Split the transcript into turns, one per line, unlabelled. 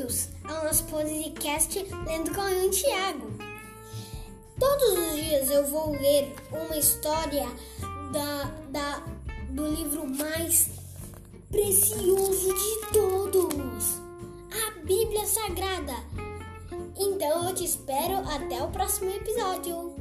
Ao nosso podcast Lendo com o Tiago. Todos os dias eu vou ler uma história da, da, do livro mais precioso de todos, a Bíblia Sagrada. Então eu te espero até o próximo episódio.